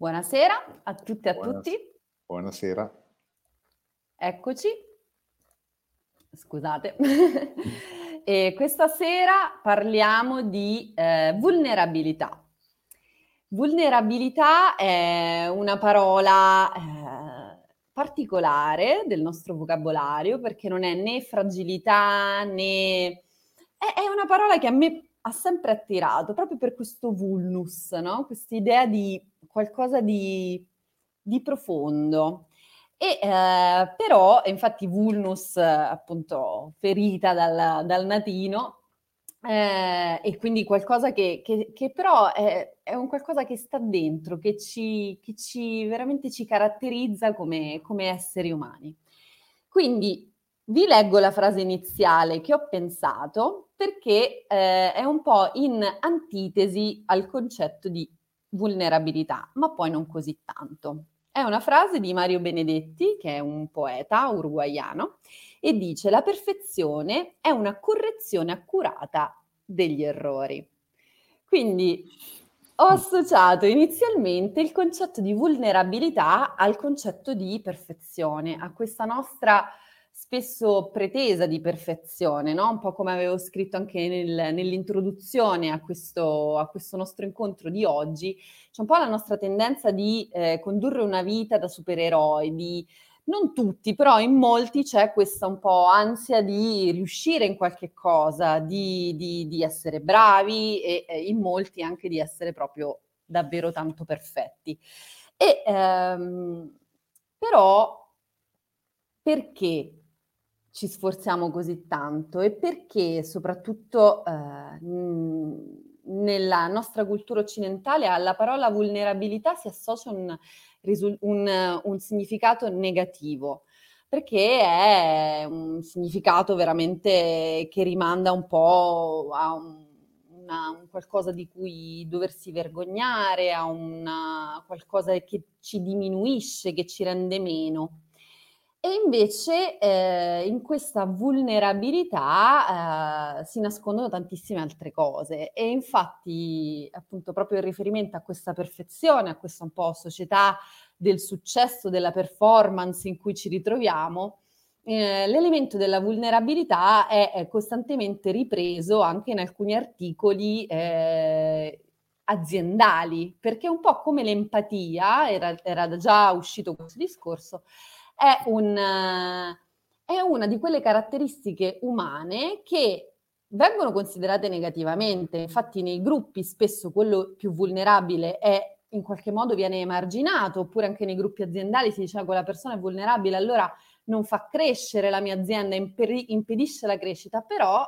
Buonasera a tutte e a Buonas- tutti. Buonasera. Eccoci. Scusate. E questa sera parliamo di eh, vulnerabilità. Vulnerabilità è una parola eh, particolare del nostro vocabolario perché non è né fragilità né... È, è una parola che a me ha sempre attirato proprio per questo vulnus, no? Questa idea di qualcosa di, di profondo. E eh, però, infatti, vulnus, appunto, ferita dal, dal latino, eh, e quindi qualcosa che, che- che però è, è un qualcosa che sta dentro, che ci, che ci veramente ci caratterizza come, come esseri umani. Quindi vi leggo la frase iniziale che ho pensato perché eh, è un po' in antitesi al concetto di vulnerabilità, ma poi non così tanto. È una frase di Mario Benedetti, che è un poeta uruguaiano, e dice la perfezione è una correzione accurata degli errori. Quindi ho associato inizialmente il concetto di vulnerabilità al concetto di perfezione, a questa nostra spesso pretesa di perfezione, no? Un po' come avevo scritto anche nel- nell'introduzione a questo, a questo nostro incontro di oggi, c'è un po' la nostra tendenza di eh, condurre una vita da supereroi, di non tutti, però in molti c'è questa un po' ansia di riuscire in qualche cosa, di, di- di essere bravi e eh, in molti anche di essere proprio davvero tanto perfetti. E ehm, però perché ci sforziamo così tanto e perché soprattutto eh, nella nostra cultura occidentale alla parola vulnerabilità si associa un, un- un significato negativo, perché è un significato veramente che rimanda un po' a un, una- un qualcosa di cui doversi vergognare, a una, qualcosa che ci diminuisce, che ci rende meno. E invece eh, in questa vulnerabilità eh, si nascondono tantissime altre cose. E infatti appunto proprio in riferimento a questa perfezione, a questa un po' società del successo, della performance in cui ci ritroviamo, eh, l'elemento della vulnerabilità è, è costantemente ripreso anche in alcuni articoli eh, aziendali, perché un po' come l'empatia, era, era già uscito questo discorso, è, un, è una di quelle caratteristiche umane che vengono considerate negativamente. Infatti nei gruppi spesso quello più vulnerabile è in qualche modo viene emarginato, oppure anche nei gruppi aziendali si dice che quella persona è vulnerabile, allora non fa crescere la mia azienda, impedisce la crescita, però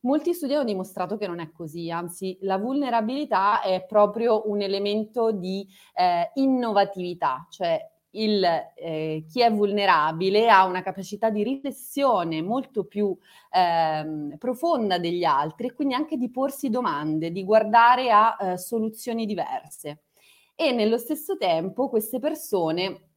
molti studi hanno dimostrato che non è così, anzi la vulnerabilità è proprio un elemento di eh, innovatività, cioè il, eh, chi è vulnerabile ha una capacità di riflessione molto più ehm, profonda degli altri e quindi anche di porsi domande, di guardare a eh, soluzioni diverse. E nello stesso tempo queste persone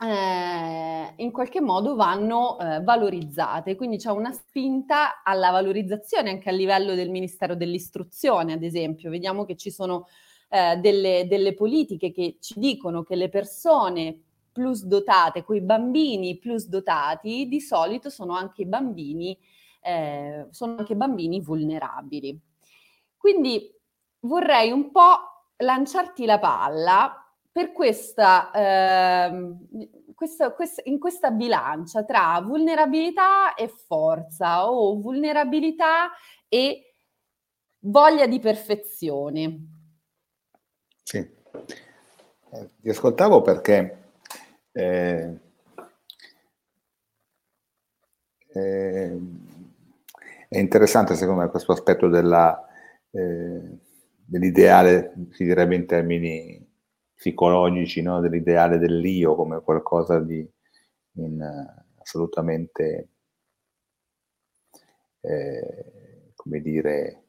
eh, in qualche modo vanno eh, valorizzate, quindi c'è una spinta alla valorizzazione anche a livello del Ministero dell'Istruzione, ad esempio. Vediamo che ci sono eh, delle, delle politiche che ci dicono che le persone plus dotate, quei bambini plus dotati, di solito sono anche bambini, eh, sono anche bambini vulnerabili. Quindi vorrei un po' lanciarti la palla per questa, ehm, questa, questa, in questa bilancia tra vulnerabilità e forza o vulnerabilità e voglia di perfezione. Sì, eh, ti ascoltavo perché eh, eh, è interessante secondo me questo aspetto della, eh, dell'ideale, si direbbe in termini psicologici, no? dell'ideale dell'io come qualcosa di in, assolutamente, eh, come dire,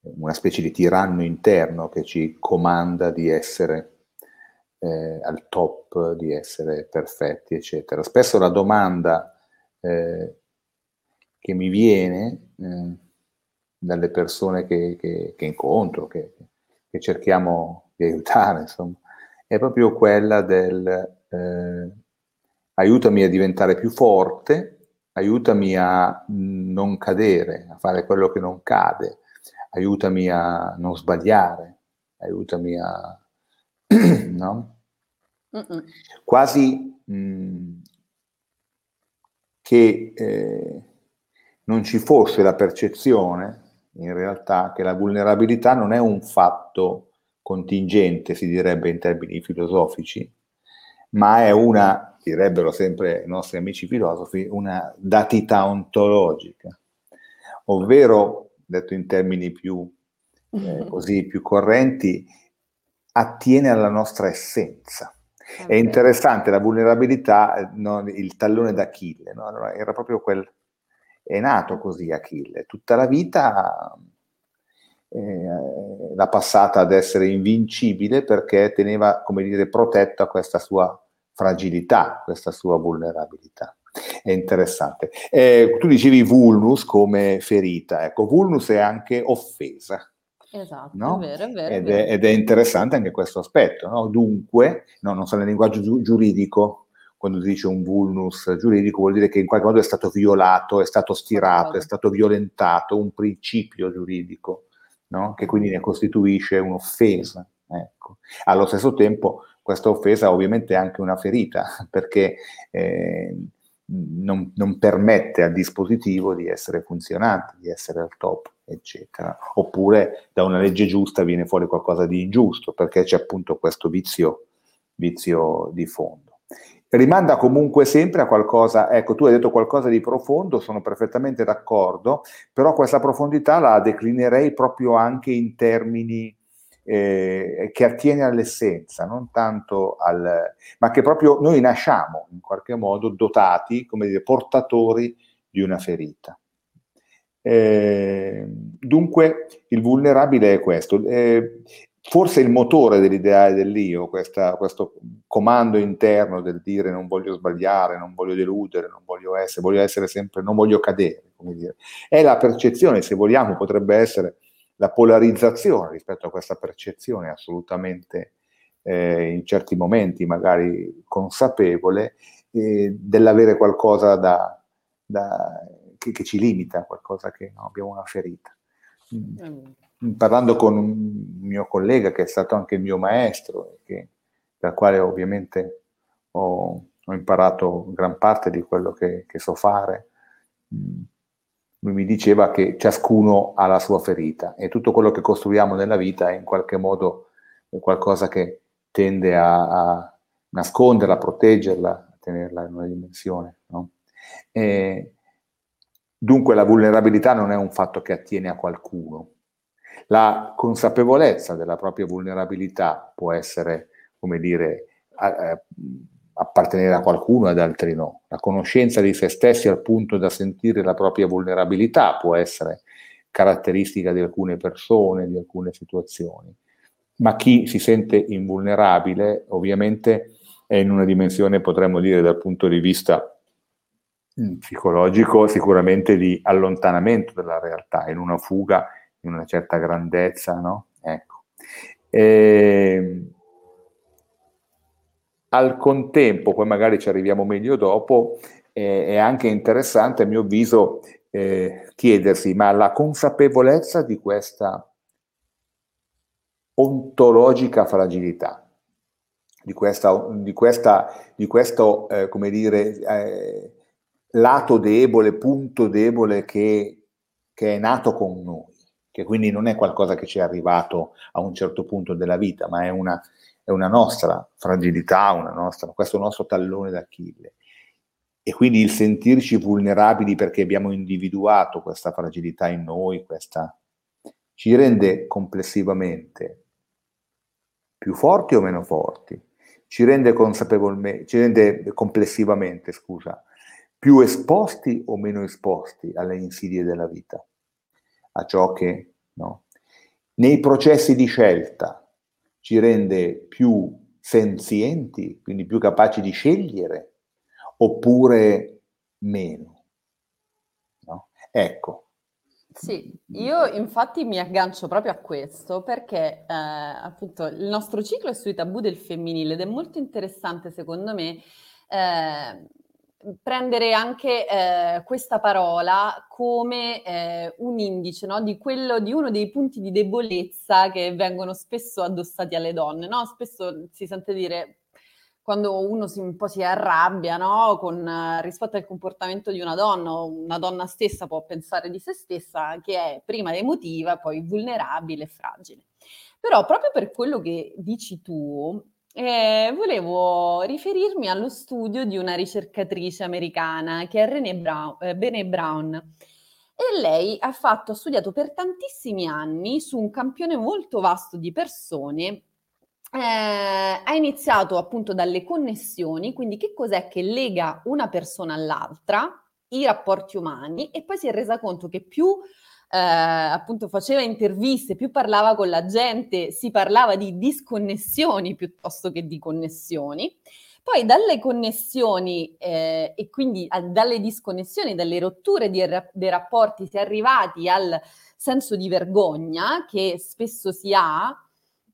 una specie di tiranno interno che ci comanda di essere eh, al top, di essere perfetti, eccetera. Spesso la domanda eh, che mi viene eh, dalle persone che, che, che incontro, che, che, cerchiamo di aiutare, insomma, è proprio quella del eh, aiutami a diventare più forte, aiutami a non cadere, a fare quello che non cade, aiutami a non sbagliare, aiutami a... no? Quasi mh, che eh, non ci fosse la percezione, in realtà, che la vulnerabilità non è un fatto contingente, si direbbe in termini filosofici, ma è una, direbbero sempre i nostri amici filosofi, una datità ontologica, ovvero, detto in termini più, eh, così, più correnti, attiene alla nostra essenza. È interessante la vulnerabilità, eh, no, il tallone d'Achille, no? allora, era proprio quel, è nato così Achille, tutta la vita eh, l'ha passata ad essere invincibile perché teneva, come dire, protetto a questa sua fragilità, questa sua vulnerabilità. È interessante. Eh, tu dicevi vulnus come ferita, ecco, vulnus è anche offesa. Esatto, no? è vero, è vero. Ed, è, ed è, interessante anche questo aspetto, no? Dunque, no, non so nel linguaggio gi- giuridico, quando si dice un vulnus giuridico vuol dire che in qualche modo è stato violato, è stato stirato, è stato violentato un principio giuridico, no? che quindi ne costituisce un'offesa. Ecco. Allo stesso tempo questa offesa ovviamente è anche una ferita, perché eh, non, non, permette al dispositivo di essere funzionante, di essere al top, eccetera. Oppure da una legge giusta viene fuori qualcosa di ingiusto, perché c'è appunto questo vizio, vizio di fondo rimanda comunque sempre a qualcosa, ecco tu hai detto qualcosa di profondo, sono perfettamente d'accordo, però questa profondità la declinerei proprio anche in termini eh, che attiene all'essenza, non tanto al... ma che proprio noi nasciamo in qualche modo dotati, come dire, portatori di una ferita. Eh, dunque il vulnerabile è questo. Eh, forse il motore dell'ideale dell'io, questa, questo comando interno del dire non voglio sbagliare, non voglio deludere, non voglio essere, voglio essere sempre, non voglio cadere. È la percezione, se vogliamo, potrebbe essere la polarizzazione rispetto a questa percezione assolutamente eh, in certi momenti magari consapevole eh, dell'avere qualcosa da, da, che, che, ci limita, qualcosa che no, abbiamo una ferita. Mm parlando con un mio collega che è stato anche il mio maestro, che, dal quale ovviamente ho, ho, imparato gran parte di quello che, che so fare, mm, lui mi diceva che ciascuno ha la sua ferita e tutto quello che costruiamo nella vita è in qualche modo qualcosa che tende a, a nasconderla, a proteggerla, a tenerla in una dimensione. No? Dunque la vulnerabilità non è un fatto che attiene a qualcuno, la consapevolezza della propria vulnerabilità può essere, come dire, appartenere a qualcuno e ad altri no. La conoscenza di se stessi al punto da sentire la propria vulnerabilità può essere caratteristica di alcune persone, di alcune situazioni. Ma chi si sente invulnerabile ovviamente è in una dimensione, potremmo dire dal punto di vista psicologico, sicuramente di allontanamento dalla realtà, in una fuga in una certa grandezza, no? Ecco. E, ehm, al contempo, poi magari ci arriviamo meglio dopo, eh, è anche interessante a mio avviso eh, chiedersi, ma la consapevolezza di questa ontologica fragilità, di, questa, di, questa, di questo, eh, come dire, eh, lato debole, punto debole che, che è nato con noi che quindi non è qualcosa che ci è arrivato a un certo punto della vita, ma è una, è una nostra fragilità, una nostra, questo nostro tallone d'Achille. E quindi il sentirci vulnerabili perché abbiamo individuato questa fragilità in noi, questa, ci rende complessivamente più forti o meno forti, ci rende consapevolmente, ci rende complessivamente, scusa, più esposti o meno esposti alle insidie della vita a ciò che no? nei processi di scelta ci rende più senzienti, quindi più capaci di scegliere, oppure meno. No? Ecco, Sì, io infatti mi aggancio proprio a questo perché eh, appunto il nostro ciclo è sui tabù del femminile ed è molto interessante secondo me eh, prendere anche eh, questa parola come eh, un indice no? di, quello, di uno dei punti di debolezza che vengono spesso addossati alle donne. No? Spesso si sente dire quando uno si, un po' si arrabbia no? Con, uh, rispetto al comportamento di una donna, una donna stessa può pensare di se stessa che è prima emotiva, poi vulnerabile e fragile. Però proprio per quello che dici tu, eh, volevo riferirmi allo studio di una ricercatrice americana che è René Brown, eh, Bene Brown. E lei ha, fatto, ha studiato per tantissimi anni su un campione molto vasto di persone. Eh, ha iniziato appunto dalle connessioni, quindi che cos'è che lega una persona all'altra, i rapporti umani, e poi si è resa conto che più eh, appunto faceva interviste, più parlava con la gente, si parlava di disconnessioni piuttosto che di connessioni. Poi dalle connessioni eh, e quindi a, dalle disconnessioni, dalle rotture di, dei rapporti si è arrivati al senso di vergogna che spesso si ha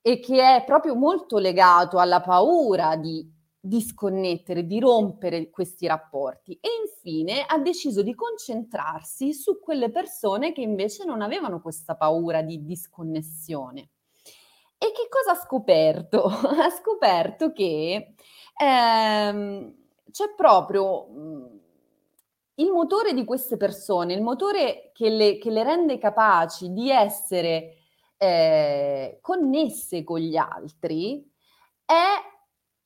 e che è proprio molto legato alla paura di disconnettere, di rompere questi rapporti e infine ha deciso di concentrarsi su quelle persone che invece non avevano questa paura di disconnessione. E che cosa ha scoperto? ha scoperto che ehm, c'è proprio mh, il motore di queste persone, il motore che le, che le rende capaci di essere eh, connesse con gli altri è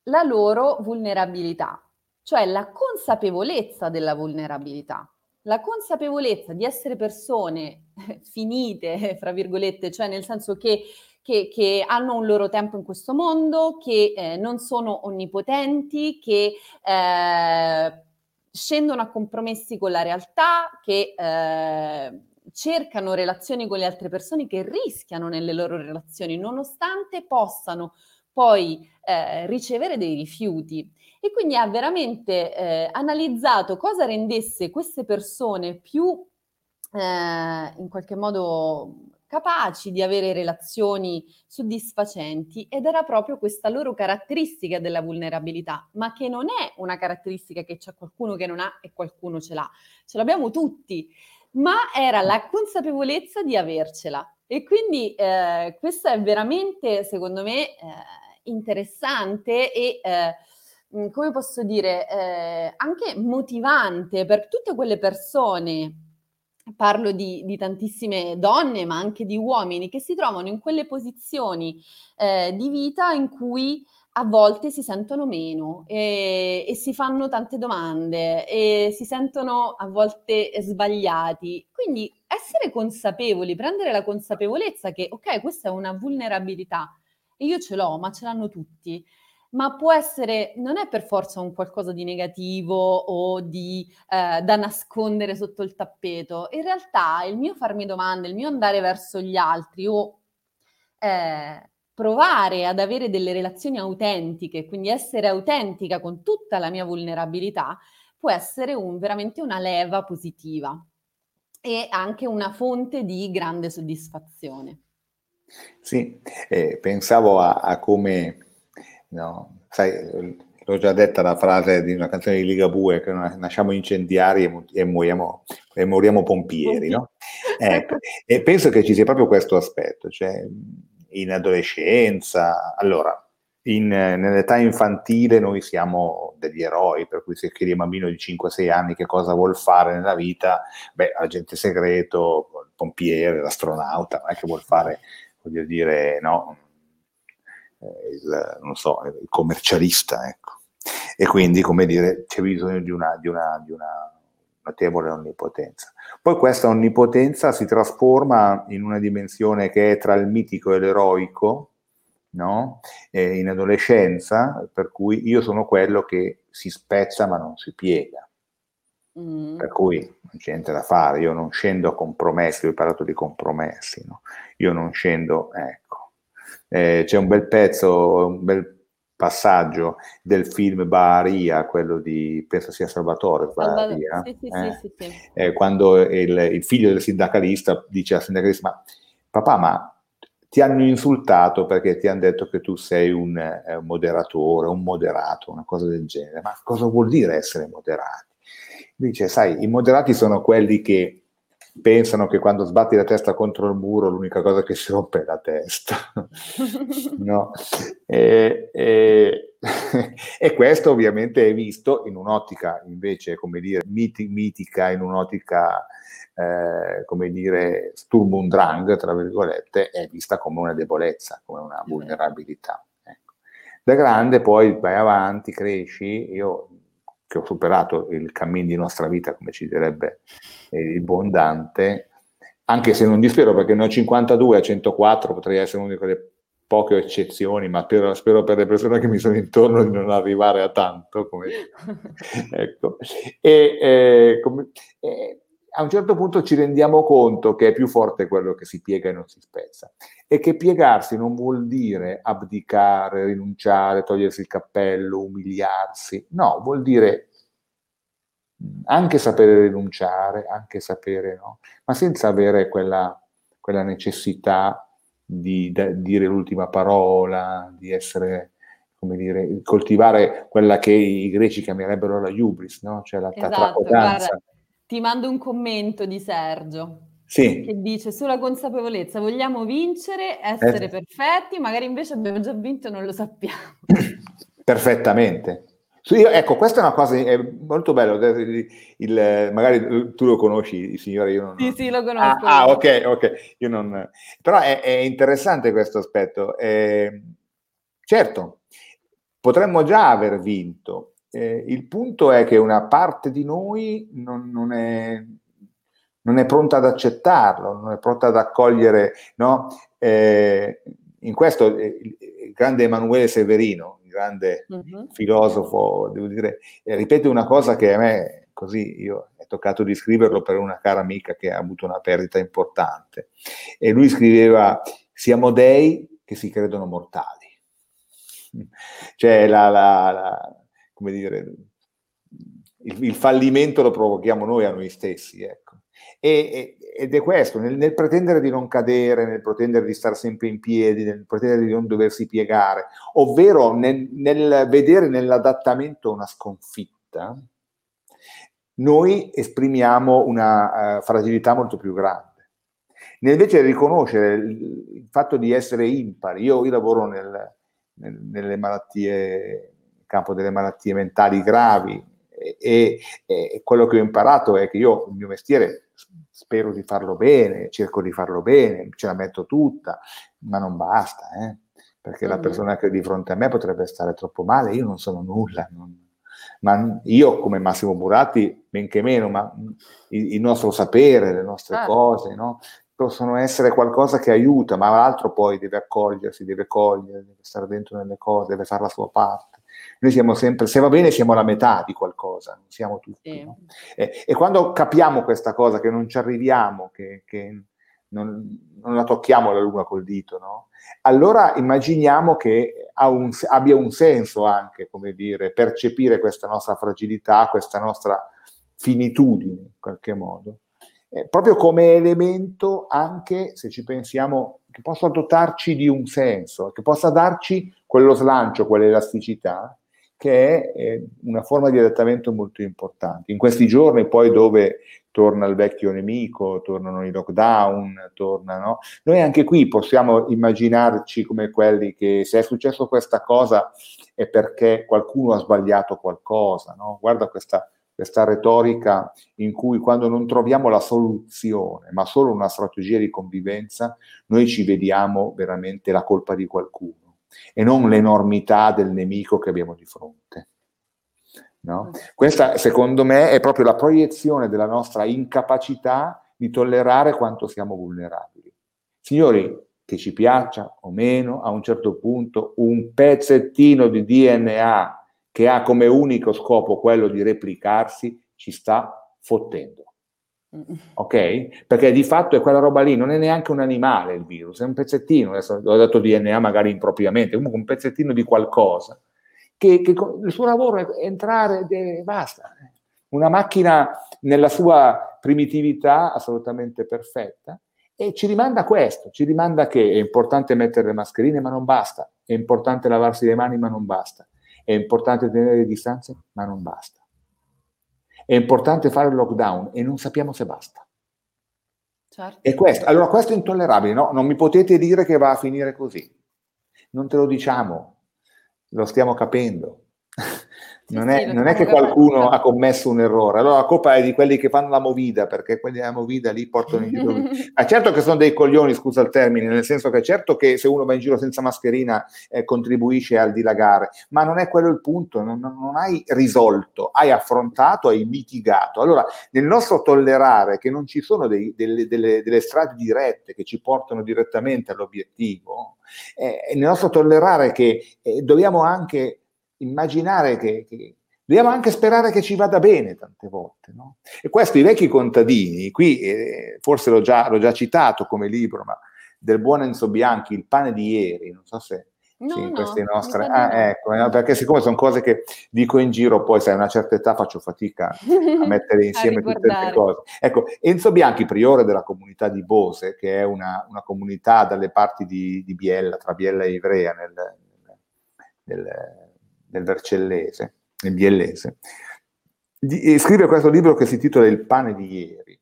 la loro vulnerabilità, cioè la consapevolezza della vulnerabilità, la consapevolezza di essere persone finite, fra virgolette, cioè nel senso che, che, che hanno un loro tempo in questo mondo, che eh, non sono onnipotenti, che eh, scendono a compromessi con la realtà, che eh, cercano relazioni con le altre persone che rischiano nelle loro relazioni, nonostante possano poi eh, ricevere dei rifiuti. E quindi ha veramente eh, analizzato cosa rendesse queste persone più eh, in qualche modo capaci di avere relazioni soddisfacenti ed era proprio questa loro caratteristica della vulnerabilità, ma che non è una caratteristica che c'è qualcuno che non ha e qualcuno ce l'ha, ce l'abbiamo tutti ma era la consapevolezza di avercela. E quindi eh, questo è veramente, secondo me, eh, interessante e, eh, mm, come posso dire, eh, anche motivante per tutte quelle persone, parlo di, di, tantissime donne, ma anche di uomini, che si trovano in quelle posizioni eh, di vita in cui a volte si sentono meno e, e, si fanno tante domande e si sentono a volte sbagliati. Quindi essere consapevoli, prendere la consapevolezza che, ok, questa è una vulnerabilità io ce l'ho, ma ce l'hanno tutti. Ma può essere, non è per forza un qualcosa di negativo o di, eh, da nascondere sotto il tappeto. In realtà il mio farmi domande, il mio andare verso gli altri o eh, provare ad avere delle relazioni autentiche, quindi essere autentica con tutta la mia vulnerabilità, può essere un, veramente una leva positiva e anche una fonte di grande soddisfazione. Sì, eh, pensavo a, a come, no, sai, l'ho già detta la frase di una canzone di Ligabue che nasciamo incendiari e, e, moriamo, e moriamo pompieri, no? Ecco, e penso che ci sia proprio questo aspetto, cioè in adolescenza. Allora, in, nell'età infantile noi siamo degli eroi, per cui se chiedi a un bambino di 5-6 anni che cosa vuol fare nella vita, beh, agente segreto, il pompiere, l'astronauta, non è che vuol fare, voglio dire, no, eh, il, so, il commercialista, ecco. E quindi, come dire, c'è bisogno di una, di una, di una notevole onnipotenza. Poi questa onnipotenza si trasforma in una dimensione che è tra il mitico e l'eroico, no? eh, in adolescenza, per cui io sono quello che si spezza ma non si piega. Mm. Per cui non c'è niente da fare, io non scendo a compromessi, ho parlato di compromessi, no? io non scendo, ecco. Eh, c'è un bel pezzo, un bel passaggio del film Baharia, quello di, penso sia Salvatore Baharia, sì, sì, eh? sì, eh, quando il, il, figlio del sindacalista dice al sindacalista, ma papà, ma ti hanno insultato perché ti hanno detto che tu sei un, eh, un moderatore, un moderato, una cosa del genere, ma cosa vuol dire essere moderati? Dice, sai, i moderati sono quelli che pensano che quando sbatti la testa contro il muro l'unica cosa che si rompe è la testa. no? e, e, e, questo ovviamente è visto in un'ottica invece, come dire, miti, mitica, in un'ottica, eh, come dire, Sturm und Drang, tra virgolette, è vista come una debolezza, come una vulnerabilità. Ecco. Da grande poi vai avanti, cresci, io che ho superato il cammino di nostra vita, come ci direbbe eh, il buon Dante, anche se non dispero perché ne ho 52 a 104, potrei essere una di quelle poche eccezioni, ma spero, spero, per le persone che mi sono intorno di non arrivare a tanto. Come... ecco. e, eh, come... eh, a un certo punto ci rendiamo conto che è più forte quello che si piega e non si spezza e che piegarsi non vuol dire abdicare, rinunciare, togliersi il cappello, umiliarsi, no, vuol dire anche sapere rinunciare, anche sapere no, ma senza avere quella, quella necessità di, di dire l'ultima parola, di essere come dire, coltivare quella che i greci chiamerebbero la hubris, no? cioè la esatto, tracotanza. Ti mando un commento di Sergio. Sì. Che dice sulla consapevolezza vogliamo vincere, essere eh. perfetti, magari invece abbiamo già vinto e non lo sappiamo. Perfettamente. Io, ecco, questa è una cosa è molto bella. Il, il, magari tu lo conosci, il signore. Io non, sì, sì, lo conosco. Ah, ah ok, ok. Io non, però è, è interessante questo aspetto. Eh, certo, potremmo già aver vinto, eh, il punto è che una parte di noi non, non, è, non, è, pronta ad accettarlo, non è pronta ad accogliere, no? Eh, in questo eh, il grande Emanuele Severino, il grande uh-huh. filosofo, devo dire, eh, ripete una cosa che a me, così io è toccato di scriverlo per una cara amica che ha avuto una perdita importante. E lui scriveva, siamo dei che si credono mortali. Cioè la, la, la come dire, il, il, fallimento lo provochiamo noi a noi stessi. Ecco. E, ed è questo, nel, nel, pretendere di non cadere, nel pretendere di stare sempre in piedi, nel pretendere di non doversi piegare, ovvero nel, nel vedere nell'adattamento una sconfitta, noi esprimiamo una uh, fragilità molto più grande. Invece riconoscere il, il, fatto di essere impari, io, io lavoro nel, nelle malattie campo delle malattie mentali gravi e, e, quello che ho imparato è che io il mio mestiere spero di farlo bene, cerco di farlo bene, ce la metto tutta, ma non basta, eh? perché mm-hmm. la persona che è di fronte a me potrebbe stare troppo male, io non sono nulla, non, ma io come Massimo Buratti, men che meno, ma il, il nostro sapere, le nostre ah. cose, no? possono essere qualcosa che aiuta, ma l'altro poi deve accogliersi, deve cogliere, deve stare dentro nelle cose, deve fare la sua parte. Noi siamo sempre, se va bene, siamo la metà di qualcosa, non siamo tutti. Sì. No? E, e, quando capiamo questa cosa, che non ci arriviamo, che, che non, non, la tocchiamo la luna col dito, no? allora immaginiamo che un, abbia un senso anche, come dire, percepire questa nostra fragilità, questa nostra finitudine in qualche modo. Eh, proprio come elemento anche, se ci pensiamo, che possa dotarci di un senso, che possa darci quello slancio, quell'elasticità che è eh, una forma di adattamento molto importante. In questi giorni poi dove torna il vecchio nemico, tornano i lockdown, tornano... Noi anche qui possiamo immaginarci come quelli che se è successo questa cosa è perché qualcuno ha sbagliato qualcosa, no? Guarda questa, questa retorica in cui quando non troviamo la soluzione, ma solo una strategia di convivenza, noi ci vediamo veramente la colpa di qualcuno e non l'enormità del nemico che abbiamo di fronte. No? Questa, secondo me, è proprio la proiezione della nostra incapacità di tollerare quanto siamo vulnerabili. Signori, che ci piaccia o meno, a un certo punto un pezzettino di DNA che ha come unico scopo quello di replicarsi ci sta fottendo. Ok? Perché di fatto è quella roba lì, non è neanche un animale il virus, è un pezzettino, adesso ho detto DNA magari impropriamente, comunque un pezzettino di qualcosa che, che il suo lavoro è entrare e basta. Una macchina nella sua primitività assolutamente perfetta e ci rimanda questo, ci rimanda che è importante mettere le mascherine ma non basta, è importante lavarsi le mani ma non basta, è importante tenere le distanze ma non basta, è importante fare il lockdown e non sappiamo se basta. Certo. E questo, allora questo è intollerabile, no? Non mi potete dire che va a finire così. Non te lo diciamo, lo stiamo capendo. Non, è, non è, che qualcuno ha commesso un errore, allora la colpa è di quelli che fanno la movida, perché quelli della movida lì portano in giro. Ma certo che sono dei coglioni, scusa il termine, nel senso che certo che se uno va in giro senza mascherina eh, contribuisce al dilagare, ma non è quello il punto, non, non, hai risolto, hai affrontato, hai mitigato. Allora, nel nostro tollerare che non ci sono dei, delle, delle, delle, strade dirette che ci portano direttamente all'obiettivo, eh, nel nostro tollerare che eh, dobbiamo anche immaginare che, che, dobbiamo anche sperare che ci vada bene tante volte. No? E questo i vecchi contadini, qui eh, forse l'ho già, l'ho già, citato come libro, ma del buon Enzo Bianchi, Il pane di ieri, non so se... No, sì, no, queste nostre... Ah, ecco, perché siccome sono cose che dico in giro, poi sai, a una certa età faccio fatica a mettere insieme a tutte queste cose. Ecco, Enzo Bianchi, priore della comunità di Bose, che è una, una comunità dalle parti di, di, Biella, tra Biella e Ivrea, nel, nel, nel nel Vercellese, nel Biellese, di, scrive questo libro che si intitola Il pane di ieri,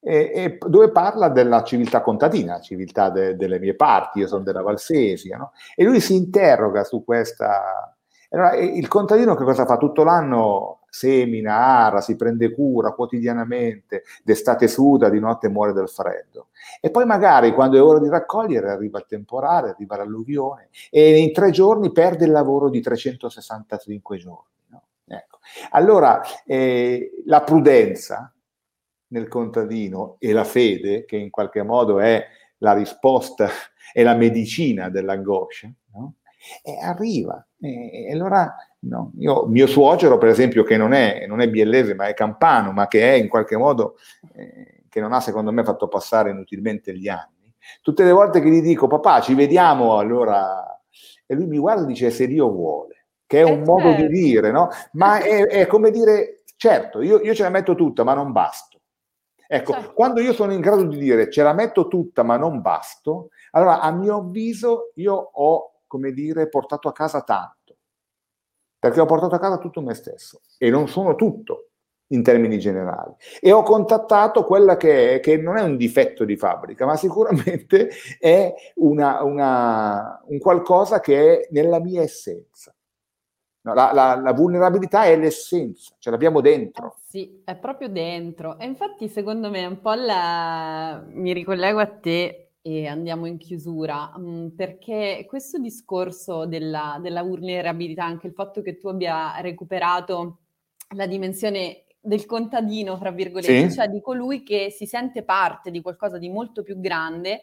e, e dove parla della civiltà contadina, la civiltà de, delle mie parti, io sono della Valsesia, no? e lui si interroga su questa... Allora, il contadino che cosa fa? Tutto l'anno semina, ara, si prende cura quotidianamente, d'estate suda, di notte muore del freddo. E poi magari quando è ora di raccogliere arriva il temporale, arriva l'alluvione e in tre giorni perde il lavoro di 365 giorni. No? Ecco. Allora eh, la prudenza nel contadino e la fede, che in qualche modo è la risposta, è la medicina dell'angoscia, no? e arriva. E, e allora no, io, mio suocero, per esempio, che non è, non è biellese ma è campano, ma che è in qualche modo... Eh, che non ha secondo me fatto passare inutilmente gli anni, tutte le volte che gli dico papà ci vediamo allora, e lui mi guarda e dice se Dio vuole, che è un eh modo certo. di dire, no? Ma è, è come dire, certo, io, io, ce la metto tutta ma non basto. Ecco, certo. quando io sono in grado di dire ce la metto tutta ma non basto, allora a mio avviso io ho, come dire, portato a casa tanto, perché ho portato a casa tutto me stesso e non sono tutto, in termini generali. E ho contattato quella che, è, che non è un difetto di fabbrica, ma sicuramente è una, una, un qualcosa che è nella mia essenza. No, la, la, la, vulnerabilità è l'essenza, ce l'abbiamo dentro. Eh sì, è proprio dentro. E infatti, secondo me, un po' la... mi ricollego a te e andiamo in chiusura, mh, mm, perché questo discorso della, della vulnerabilità, anche il fatto che tu abbia recuperato la dimensione del contadino, fra virgolette, sì. cioè di colui che si sente parte di qualcosa di molto più grande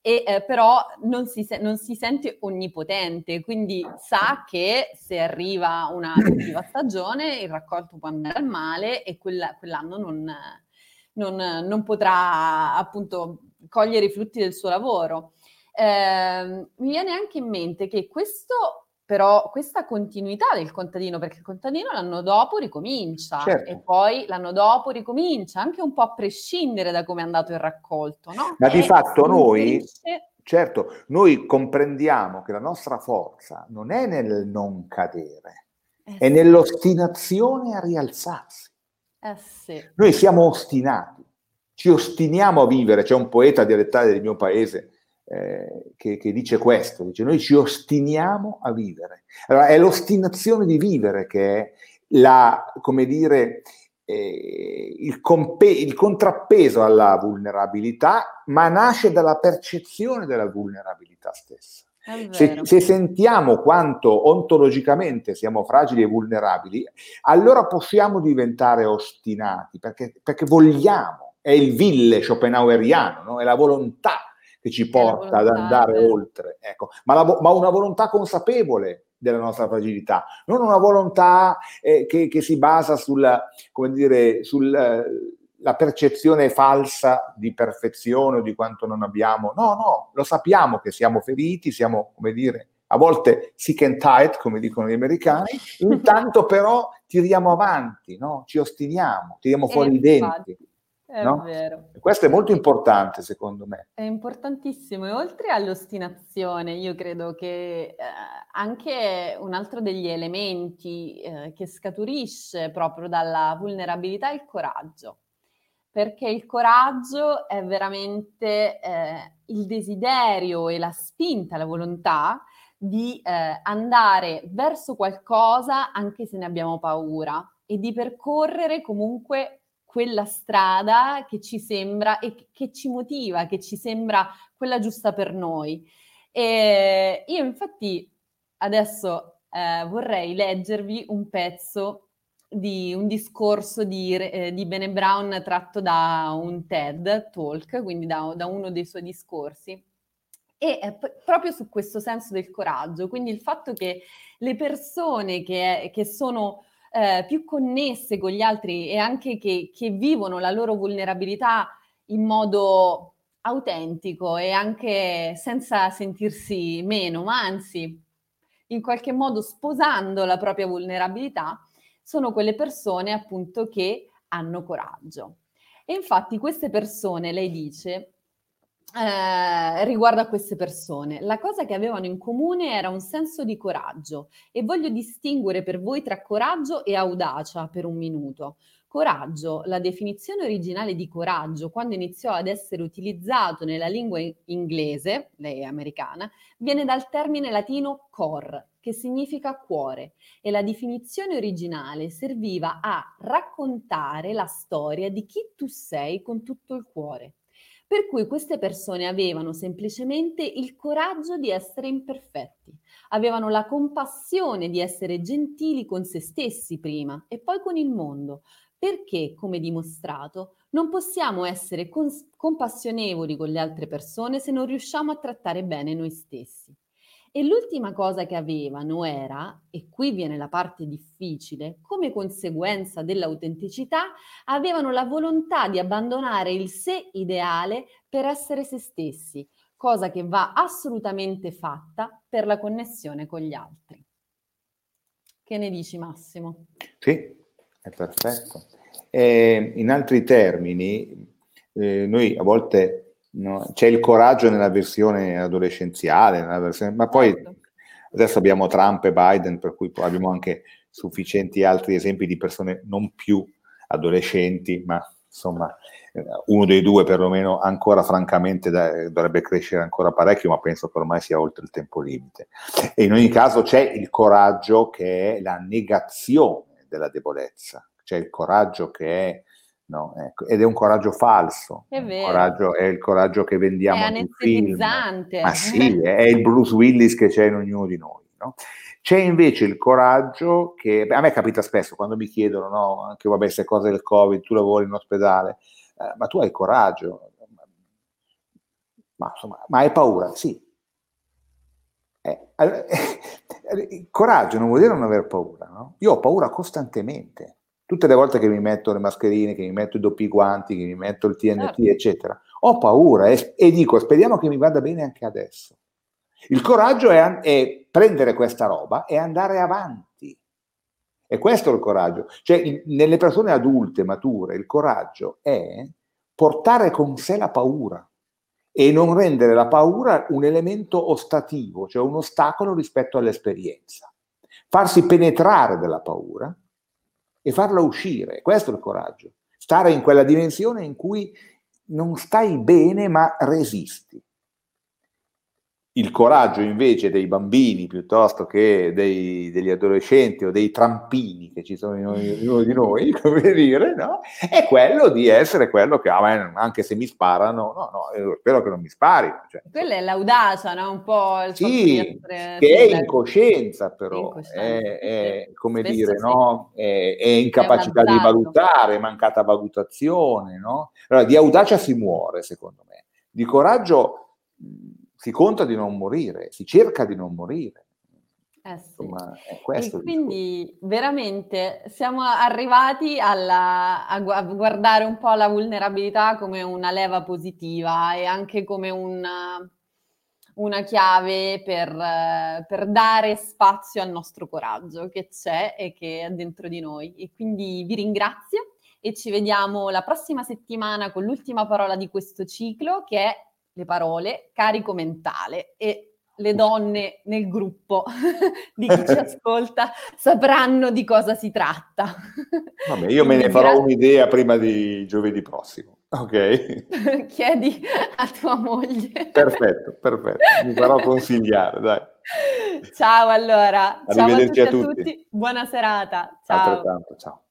e eh, però non si, non si, sente onnipotente, quindi sa che se arriva una cattiva stagione il raccolto può andare al male e quella, quell'anno non, non, non, potrà appunto cogliere i frutti del suo lavoro. Eh, mi viene anche in mente che questo però questa continuità del contadino, perché il contadino l'anno dopo ricomincia certo. e poi l'anno dopo ricomincia, anche un po' a prescindere da come è andato il raccolto. No? Ma e di fatto noi, certo, noi comprendiamo che la nostra forza non è nel non cadere, eh è sì. nell'ostinazione a rialzarsi. Eh sì. Noi siamo ostinati, ci ostiniamo a vivere, c'è un poeta dialettale del mio paese eh, che, che, dice questo, dice noi ci ostiniamo a vivere. Allora è l'ostinazione di vivere che è la, come dire, eh, il, compe- il contrappeso alla vulnerabilità, ma nasce dalla percezione della vulnerabilità stessa. Se, se, sentiamo quanto ontologicamente siamo fragili e vulnerabili, allora possiamo diventare ostinati perché, perché vogliamo, è il ville schopenhaueriano, no? è la volontà che ci porta ad andare oltre. Ecco. Ma, la, ma, una volontà consapevole della nostra fragilità, non una volontà eh, che, che, si basa sulla, come dire, sulla eh, percezione falsa di perfezione o di quanto non abbiamo. No, no, lo sappiamo che siamo feriti, siamo, come dire, a volte sick and tight, come dicono gli americani, intanto però tiriamo avanti, no? ci ostiniamo, tiriamo fuori eh, i denti. È no? vero. E questo è molto importante, secondo me. È importantissimo. E oltre all'ostinazione, io credo che eh, anche un altro degli elementi eh, che scaturisce proprio dalla vulnerabilità è il coraggio. Perché il coraggio è veramente eh, il desiderio e la spinta, la volontà di eh, andare verso qualcosa anche se ne abbiamo paura e di percorrere comunque quella strada che ci sembra e che ci motiva, che ci sembra quella giusta per noi. E io infatti adesso eh, vorrei leggervi un pezzo di un discorso di, eh, di Bene Brown tratto da un TED Talk, quindi da, da uno dei suoi discorsi. E eh, p- proprio su questo senso del coraggio, quindi il fatto che le persone che, che sono eh, più connesse con gli altri e anche che, che vivono la loro vulnerabilità in modo autentico e anche senza sentirsi meno, ma anzi in qualche modo sposando la propria vulnerabilità, sono quelle persone appunto che hanno coraggio. E infatti queste persone, lei dice, eh, riguardo a queste persone. La cosa che avevano in comune era un senso di coraggio e voglio distinguere per voi tra coraggio e audacia per un minuto. Coraggio, la definizione originale di coraggio, quando iniziò ad essere utilizzato nella lingua inglese, lei è americana, viene dal termine latino cor, che significa cuore, e la definizione originale serviva a raccontare la storia di chi tu sei con tutto il cuore. Per cui queste persone avevano semplicemente il coraggio di essere imperfetti, avevano la compassione di essere gentili con se stessi prima e poi con il mondo, perché, come dimostrato, non possiamo essere cons- compassionevoli con le altre persone se non riusciamo a trattare bene noi stessi. E l'ultima cosa che avevano era, e qui viene la parte difficile, come conseguenza dell'autenticità, avevano la volontà di abbandonare il sé ideale per essere se stessi, cosa che va assolutamente fatta per la connessione con gli altri. Che ne dici Massimo? Sì, è perfetto. E in altri termini, eh, noi a volte No? C'è il coraggio nella versione adolescenziale, nella versione, ma poi certo. adesso abbiamo Trump e Biden, per cui abbiamo anche sufficienti altri esempi di persone non più adolescenti, ma insomma uno dei due perlomeno ancora francamente da, dovrebbe crescere ancora parecchio, ma penso che ormai sia oltre il tempo limite. E in ogni caso c'è il coraggio che è la negazione della debolezza, c'è il coraggio che è No, ecco. Ed è un coraggio falso. È vero. Coraggio, è il coraggio che vendiamo in film. Ma sì, è il Bruce Willis che c'è in ognuno di noi. No? C'è invece il coraggio che a me capita spesso quando mi chiedono, no, anche vabbè, queste cose del Covid, tu lavori in ospedale, eh, ma tu hai coraggio. Ma insomma, ma hai paura? Sì. Eh, eh, coraggio non vuol dire non aver paura, no? Io ho paura costantemente Tutte le volte che mi metto le mascherine, che mi metto i doppi guanti, che mi metto il TNT, certo. eccetera, ho paura e, e, dico speriamo che mi vada bene anche adesso. Il coraggio è, è prendere questa roba e andare avanti. E questo è il coraggio. Cioè, il, nelle persone adulte, mature, il coraggio è portare con sé la paura e non rendere la paura un elemento ostativo, cioè un ostacolo rispetto all'esperienza. Farsi penetrare dalla paura e farla uscire. Questo è il coraggio. Stare in quella dimensione in cui non stai bene ma resisti. Il coraggio invece dei bambini piuttosto che dei, degli adolescenti o dei trampini che ci sono in ognuno di noi, come dire, no? è quello di essere quello che, ah, anche se mi sparano, no, no, spero che non mi spari. Cioè. Quella è l'audacia, no? Un po' il sì, essere, che è incoscienza però. È, è, come Spesso dire, sì. no? è, è incapacità è di valutare, mancata valutazione, no? Allora, di audacia si muore, secondo me. Di coraggio si conta di non morire, si cerca di non morire. Eh sì. Insomma, e quindi veramente siamo arrivati alla, a, a, guardare un po' la vulnerabilità come una leva positiva e anche come un, una chiave per, per, dare spazio al nostro coraggio che c'è e che è dentro di noi. E quindi vi ringrazio e ci vediamo la prossima settimana con l'ultima parola di questo ciclo che è le parole carico mentale e le donne nel gruppo di chi ci ascolta sapranno di cosa si tratta. Vabbè, io me ne farò un'idea prima di giovedì prossimo. Ok. Chiedi a tua moglie. Perfetto, perfetto. Mi farò consigliare, dai. Ciao allora. Ciao a tutti, a tutti. Buona serata. Ciao. Altrettanto, ciao.